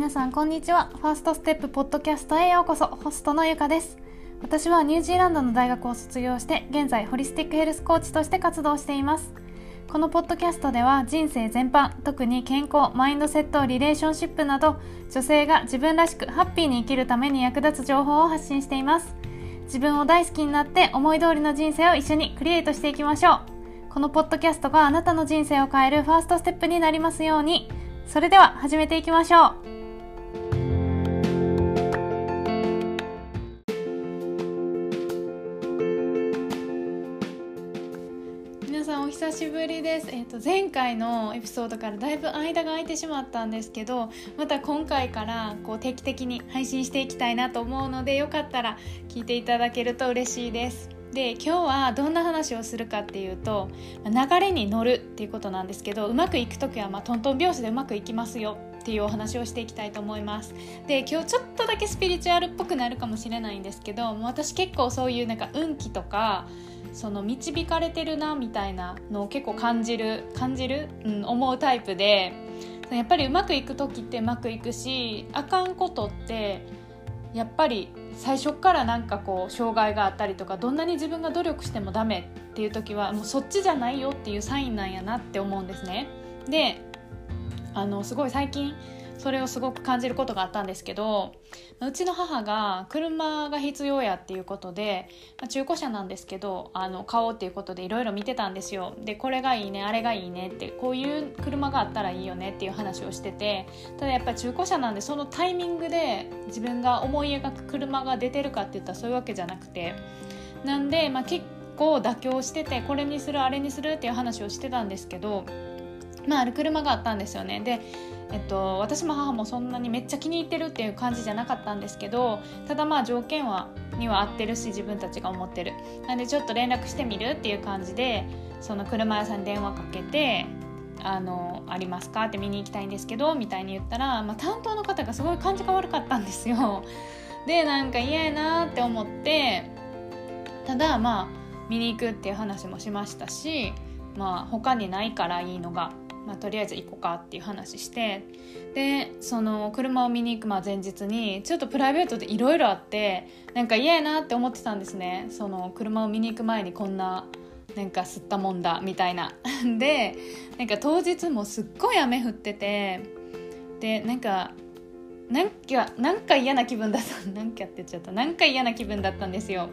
皆さんこんにちは。ファーストステップポッドキャストへようこそ。ホストのゆかです。私はニュージーランドの大学を卒業して現在ホリスティックヘルスコーチとして活動しています。このポッドキャストでは人生全般特に健康マインドセットリレーションシップなど女性が自分らしくハッピーに生きるために役立つ情報を発信しています。自分を大好きになって思い通りの人生を一緒にクリエイトしていきましょう。このポッドキャストがあなたの人生を変えるファーストステップになりますように。それでは始めていきましょう。久しぶりです、えー、と前回のエピソードからだいぶ間が空いてしまったんですけどまた今回からこう定期的に配信していきたいなと思うのでよかったら聞いていただけると嬉しいです。で今日はどんな話をするかっていうと流れに乗るっていうことなんですけどうまくいく時はまあトントン拍子でうまくいきますよっていうお話をしていきたいと思います。で今日ちょっとだけスピリチュアルっぽくなるかもしれないんですけど私結構そういうなんか運気とかその導かれてるなみたいなのを結構感じる感じる、うん、思うタイプでやっぱりうまくいく時ってうまくいくしあかんことってやっぱり最初からなんかこう障害があったりとかどんなに自分が努力してもダメっていう時はもうそっちじゃないよっていうサインなんやなって思うんですね。であのすごい最近それをすごく感じることがあったんですけどうちの母が車が必要やっていうことで、まあ、中古車なんですけどあの買おうっていうことでいろいろ見てたんですよ。でこれがいいねあれがいいねってこういう車があったらいいよねっていう話をしててただやっぱり中古車なんでそのタイミングで自分が思い描く車が出てるかって言ったらそういうわけじゃなくてなんで、まあ、結構妥協しててこれにするあれにするっていう話をしてたんですけどまあある車があったんですよね。でえっと、私も母もそんなにめっちゃ気に入ってるっていう感じじゃなかったんですけどただまあ条件はには合ってるし自分たちが思ってる。なんでちょっと連絡してみるっていう感じでその車屋さんに電話かけてあのありますかって見に行きたいんですけどみたいに言ったら、まあ、担当の方がすごい感じが悪かったんですよ。でなんか嫌やなって思ってただまあ見に行くっていう話もしましたしまあ他にないからいいのが。まあ、とりあえず行こうかっていう話してでその車を見に行くまあ前日にちょっとプライベートでいろいろあってなんか嫌やなって思ってたんですね。その車を見に行く前にこんななんか吸ったもんだみたいな。でなんか当日もすっごい雨降っててでなんかなんかなんか嫌な気分だった。なんかって言っちゃった。なんか嫌な気分だったんですよ。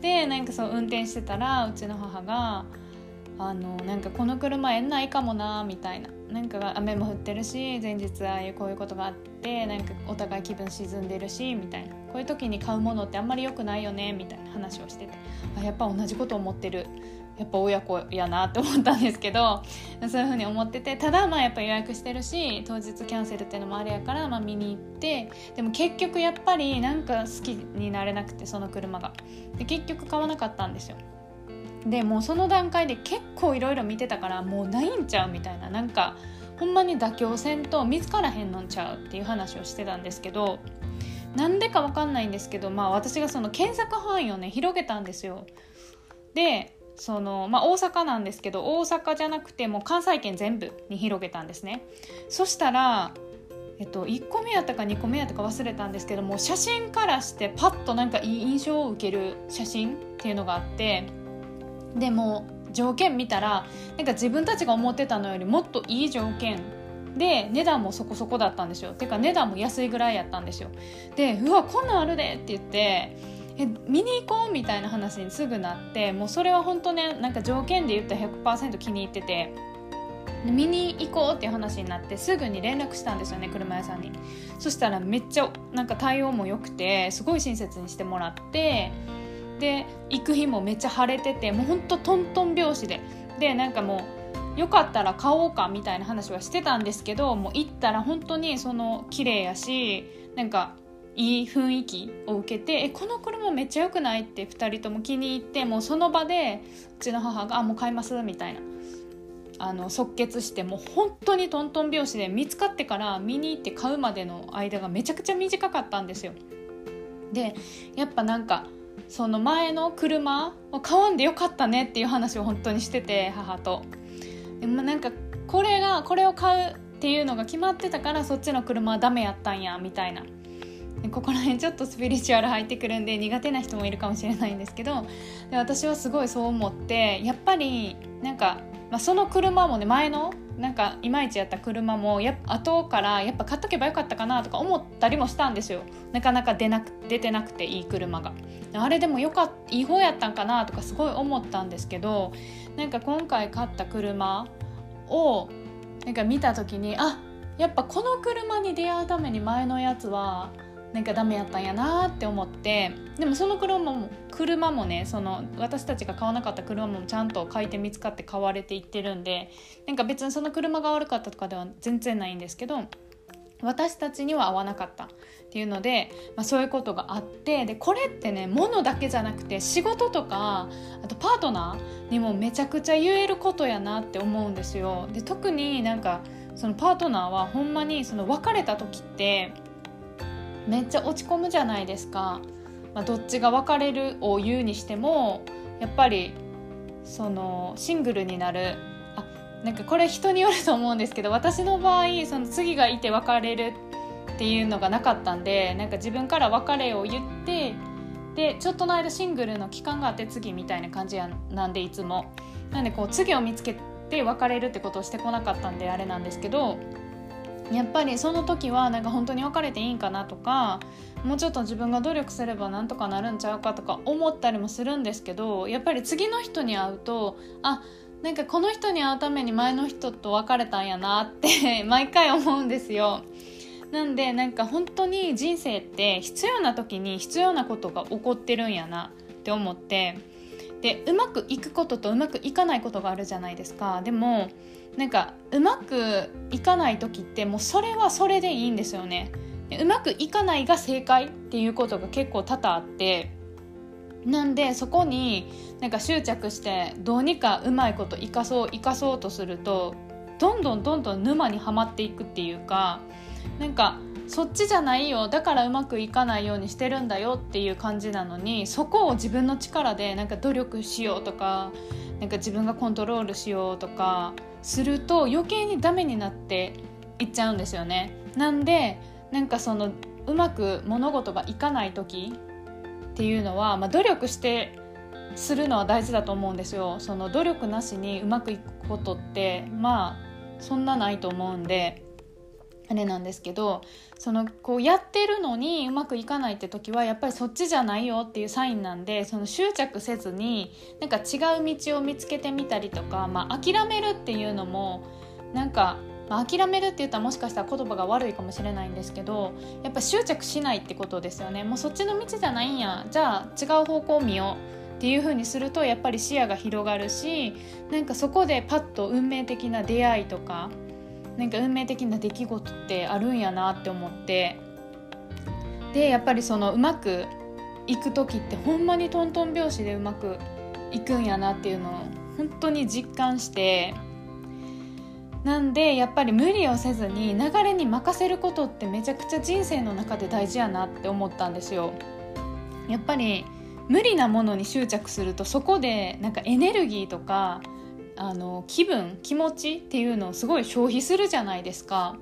でなんかそう運転してたらうちの母があのなんかこの車縁ないかもなみたいな。なんか雨も降ってるし前日ああいうこういうことがあってなんかお互い気分沈んでるしみたいな。こういう時に買うものってあんまり良くないよねみたいな話をしてて。あやっぱ同じこと思ってる。やっぱ親子やなって思ったんですけどそういうふうに思ってて。ただまあやっぱ予約してるし当日キャンセルっていうのもあれやから、まあ、見に行って。でも結局やっぱりなんか好きになれなくてその車が。で結局買わなかったんですよ。でもうその段階で結構いろいろ見てたからもうないんちゃうみたいななんかほんまに妥協せんと見つからへんのんちゃうっていう話をしてたんですけどなんでかわかんないんですけど、まあ、私がその検索範囲をね広げたんですよ。でその、まあ、大阪なんですけど大阪じゃなくてもう関西圏全部に広げたんですね。そしたらえっと、1個目やったか2個目やったか忘れたんですけども写真からしてパッとなんかいい印象を受ける写真っていうのがあってでも条件見たらなんか自分たちが思ってたのよりもっといい条件で値段もそこそこだったんですよ。てか値段も安いぐらいやったんですよ。でうわこんなんあるでって言ってえ見に行こうみたいな話にすぐなってもうそれは本当ねなんか条件で言ったら100%気に入ってて見に行こうっていう話になってすぐに連絡したんですよね車屋さんに。そしたらめっちゃなんか対応も良くてすごい親切にしてもらってで行く日もめっちゃ晴れててもうほんとトントン拍子ででなんかもうよかったら買おうかみたいな話はしてたんですけどもう行ったら本当にその綺麗やしなんかいい雰囲気を受けて「えこの車めっちゃ良くない?」って2人とも気に入ってもうその場でうちの母が「あもう買います」みたいなあの即決してもう本当にトントン拍子で見つかってから見に行って買うまでの間がめちゃくちゃ短かったんですよ。でやっぱなんかその前の車を買わんでよかったねっていう話を本当にしてて母と。でもなんかこれがこれを買うっていうのが決まってたからそっちの車はダメやったんやみたいな。ここら辺 ちょっとスピリチュアル入ってくるんで苦手な人もいるかもしれないんですけどで私はすごいそう思ってやっぱりなんか、まあ、その車もね前のなんかいまいちやった車もや後からやっぱ買っとけばよかったかなとか思ったりもしたんですよ。なかなか出なく出てなくていい車が。あれでもよかいい方やったんかなとかすごい思ったんですけどなんか今回買った車をなんか見た時にあやっぱこの車に出会うために前のやつはなんかダメやったんやなって思ってでもその車も車もねその私たちが買わなかった車もちゃんと買い手見つかって買われていってるんでなんか別にその車が悪かったとかでは全然ないんですけど私たちには合わなかったっていうので、まあ、そういうことがあってでこれってね物だけじゃなくて仕事とかあとパートナーにもめちゃくちゃ言えることやなって思うんですよ。で特になんかそのパートナーはほんまにその別れた時ってめっちゃ落ち込むじゃないですか。まあ、どっちが別れるを言うにしてもやっぱりそのシングルになるあなんかこれ人によると思うんですけど私の場合その次がいて別れるっていうのがなかったんでなんか自分から別れを言ってでちょっとの間シングルの期間があって次みたいな感じやなんでいつもなんでこう次を見つけて別れるってことをしてこなかったんであれなんですけどやっぱりその時はなんか本当に別れていいんかなとかもうちょっと自分が努力すればなんとかなるんちゃうかとか思ったりもするんですけどやっぱり次の人に会うとあなんかこの人に会うために前の人と別れたんやなって 毎回思うんですよ。なんでなんか本当に人生って必要な時に必要なことが起こってるんやなって思ってでうまくいくこととうまくいかないことがあるじゃないですか。でもなんかうまくいかない時ってもうそれはそれでいいんですよね。うまくいかないが正解っていうことが結構多々あって。なんでそこになんか執着してどうにかうまいこと生かそう生かそうとするとどんどんどんどん沼にはまっていくっていうか。なんかそっちじゃないよだからうまくいかないようにしてるんだよっていう感じなのにそこを自分の力でなんか努力しようとかなんか自分がコントロールしようとかすると余計にダメになっていっちゃうんですよね。なんでなんかそのうまく物事がいかない時っていうのは、まあ、努力してするのは大事だと思うんですよ。その努力なしにうまくいくことってまあそんなないと思うんであれなんですけどそのこうやってるのにうまくいかないって時はやっぱりそっちじゃないよっていうサインなんでその執着せずになんか違う道を見つけてみたりとか、まあ、諦めるっていうのもなんか、まあ、諦めるって言ったらもしかしたら言葉が悪いかもしれないんですけどやっぱ執着しないってことですよね。もうそっちの道じゃないんや。じゃあ違う方向を見ようっていう風にするとやっぱり視野が広がるしなんかそこでパッと運命的な出会いとかなんか運命的な出来事ってあるんやなって思ってでやっぱりそのうまくいく時ってほんまにトントン拍子でうまくいくんやなっていうのを本当に実感してなんでやっぱり無理をせずに流れに任せることってめちゃくちゃ人生の中で大事やなって思ったんですよ。やっぱり無理なものに執着するとそこでなんかエネルギーとかあの気分気持ちっていうのをすごい消費するじゃないですか。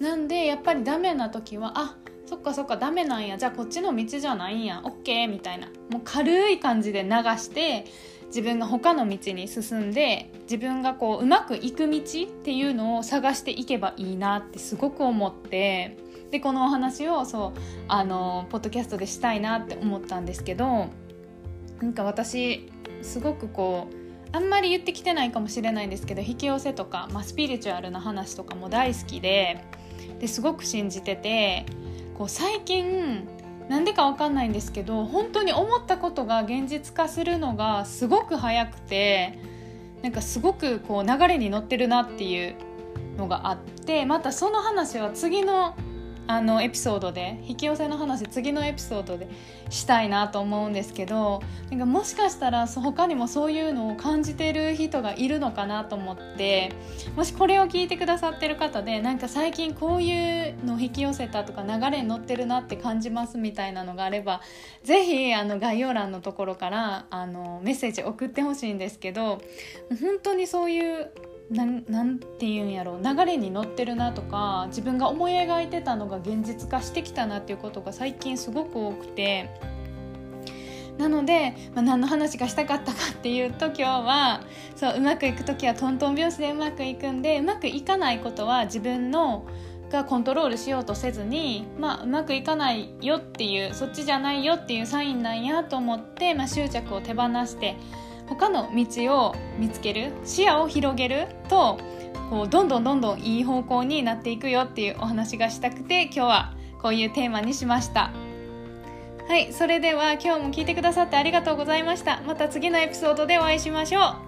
なんでやっぱりダメな時はあそっかそっかダメなんや。じゃあこっちの道じゃないんや。オッケー。みたいな。もう軽い感じで流して自分が他の道に進んで自分がこううまくいく道っていうのを探していけばいいなってすごく思ってでこのお話をそうあのポッドキャストでしたいなって思ったんですけどなんか私すごくこうあんまり言ってきてないかもしれないんですけど引き寄せとか、まあ、スピリチュアルな話とかも大好きでですごく信じててこう最近なんでか分かんないんですけど本当に思ったことが現実化するのがすごく早くてなんかすごくこう流れに乗ってるなっていうのがあってまたその話は次のあのエピソードで引き寄せの話次のエピソードでしたいなと思うんですけどなんかもしかしたら他にもそういうのを感じてる人がいるのかなと思ってもしこれを聞いてくださってる方でなんか最近こういうの引き寄せたとか流れに乗ってるなって感じますみたいなのがあれば是非あの概要欄のところからあのメッセージ送ってほしいんですけど本当にそういうなんなんて言うんやろう流れに乗ってるなとか自分が思い描いてたのが現実化してきたなっていうことが最近すごく多くて。なので、まあ、何の話がしたかったかっていうと今日はそううまくいく時はトントン拍子でうまくいくんでうまくいかないことは自分のがコントロールしようとせずに、まあ、うまくいかないよっていうそっちじゃないよっていうサインなんやと思って、まあ、執着を手放して他の道を見つける視野を広げるとこうどんどんどんどんいい方向になっていくよっていうお話がしたくて今日はこういうテーマにしました。はいそれでは今日も聞いてくださってありがとうございました。また次のエピソードでお会いしましょう。